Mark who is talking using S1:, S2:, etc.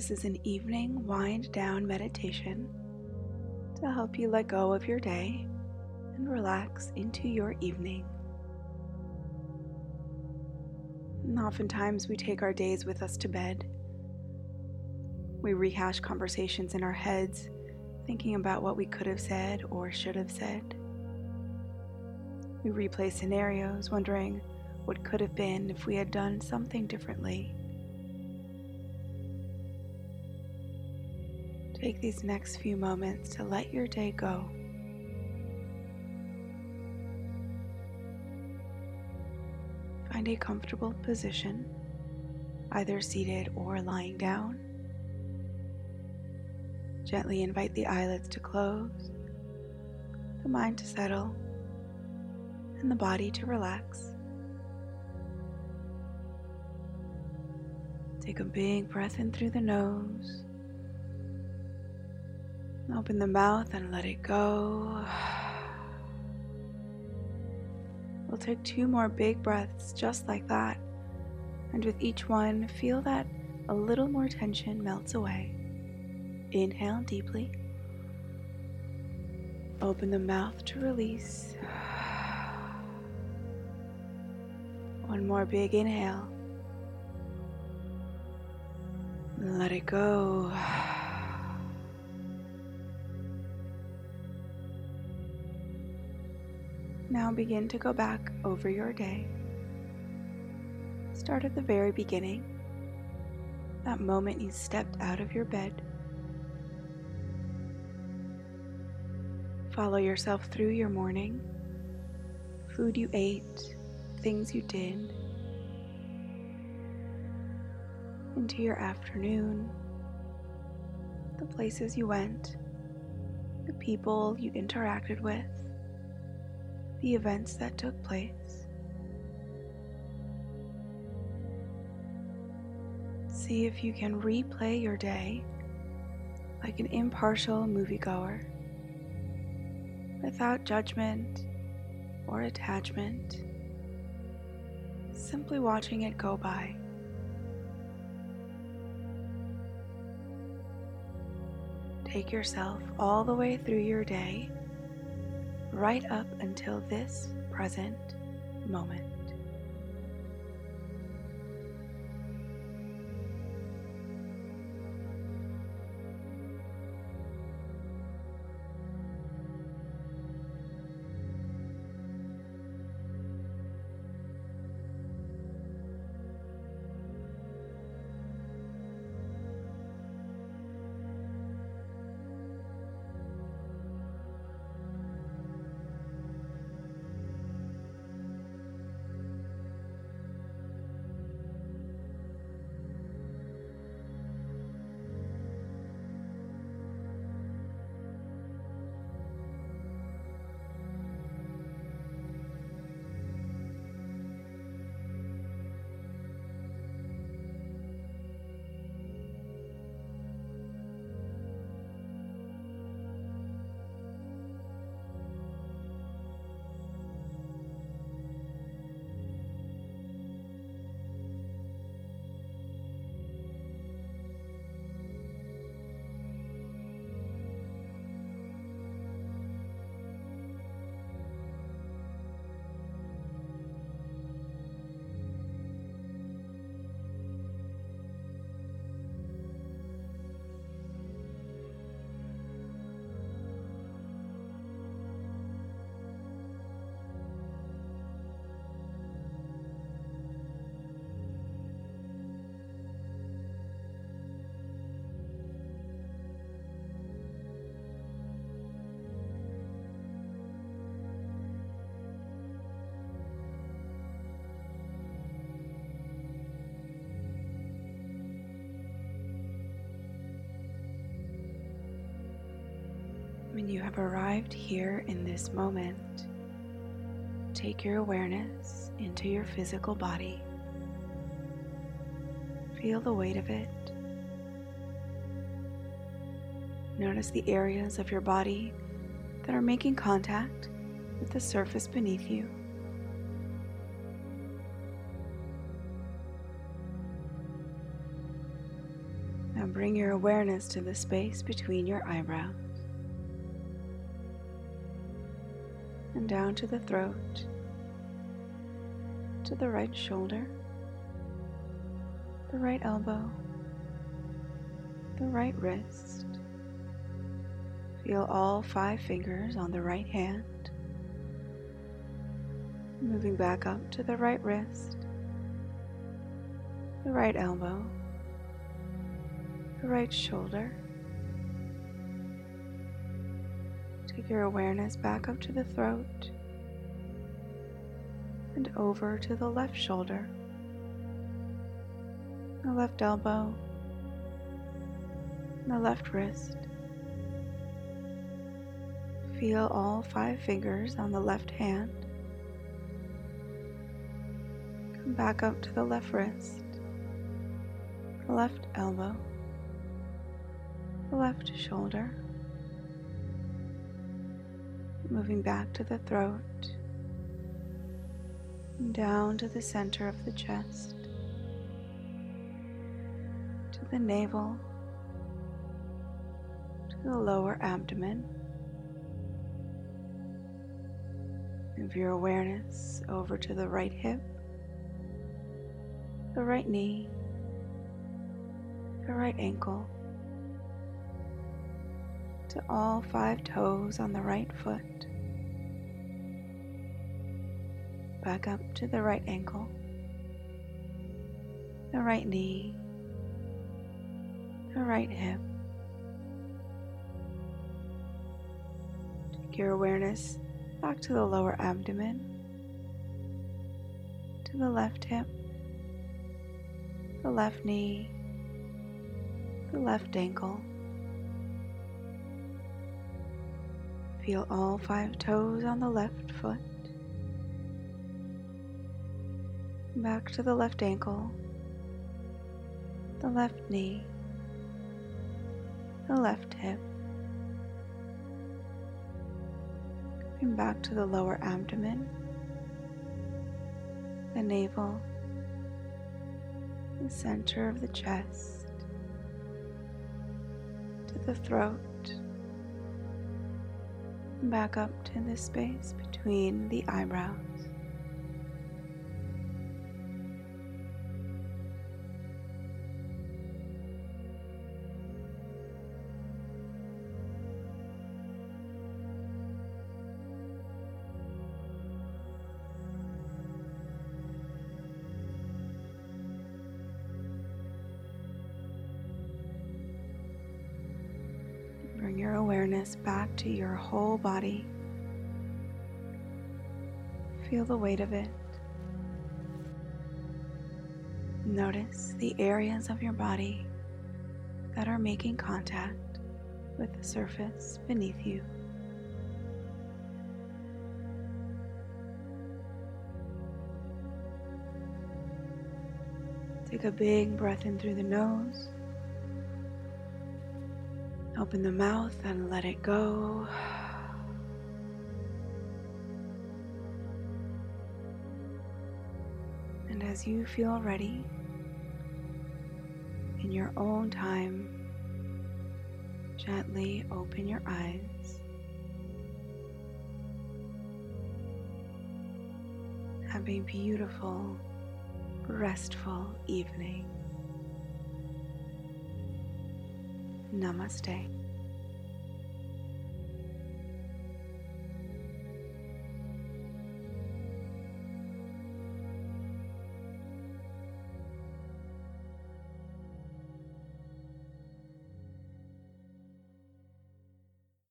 S1: This is an evening wind down meditation to help you let go of your day and relax into your evening. And oftentimes we take our days with us to bed. We rehash conversations in our heads, thinking about what we could have said or should have said. We replay scenarios, wondering what could have been if we had done something differently. Take these next few moments to let your day go. Find a comfortable position, either seated or lying down. Gently invite the eyelids to close, the mind to settle, and the body to relax. Take a big breath in through the nose. Open the mouth and let it go. We'll take two more big breaths just like that. And with each one, feel that a little more tension melts away. Inhale deeply. Open the mouth to release. One more big inhale. Let it go. Now begin to go back over your day. Start at the very beginning, that moment you stepped out of your bed. Follow yourself through your morning, food you ate, things you did, into your afternoon, the places you went, the people you interacted with the events that took place. See if you can replay your day like an impartial moviegoer without judgment or attachment, simply watching it go by. Take yourself all the way through your day right up until this present moment. When you have arrived here in this moment, take your awareness into your physical body. Feel the weight of it. Notice the areas of your body that are making contact with the surface beneath you. Now bring your awareness to the space between your eyebrows and down to the throat, to the right shoulder, the right elbow, the right wrist. Feel all five fingers on the right hand, moving back up to the right wrist, the right elbow, the right shoulder. Take your awareness back up to the throat and over to the left shoulder, the left elbow, the left wrist. Feel all five fingers on the left hand. Come back up to the left wrist, the left elbow, the left shoulder. Moving back to the throat, down to the center of the chest, to the navel, to the lower abdomen. Move your awareness over to the right hip, the right knee, the right ankle, to all five toes on the right foot, back up to the right ankle, the right knee, the right hip. Take your awareness back to the lower abdomen, to the left hip, the left knee, the left ankle. Feel all five toes on the left foot. Back to the left ankle, the left knee, the left hip. and back to the lower abdomen, the navel, the center of the chest, to the throat, back up to the space between the eyebrows. Awareness back to your whole body. Feel the weight of it. Notice the areas of your body that are making contact with the surface beneath you. Take a big breath in through the nose. Open the mouth and let it go. And as you feel ready, in your own time, gently open your eyes. Have a beautiful, restful evening. Namaste.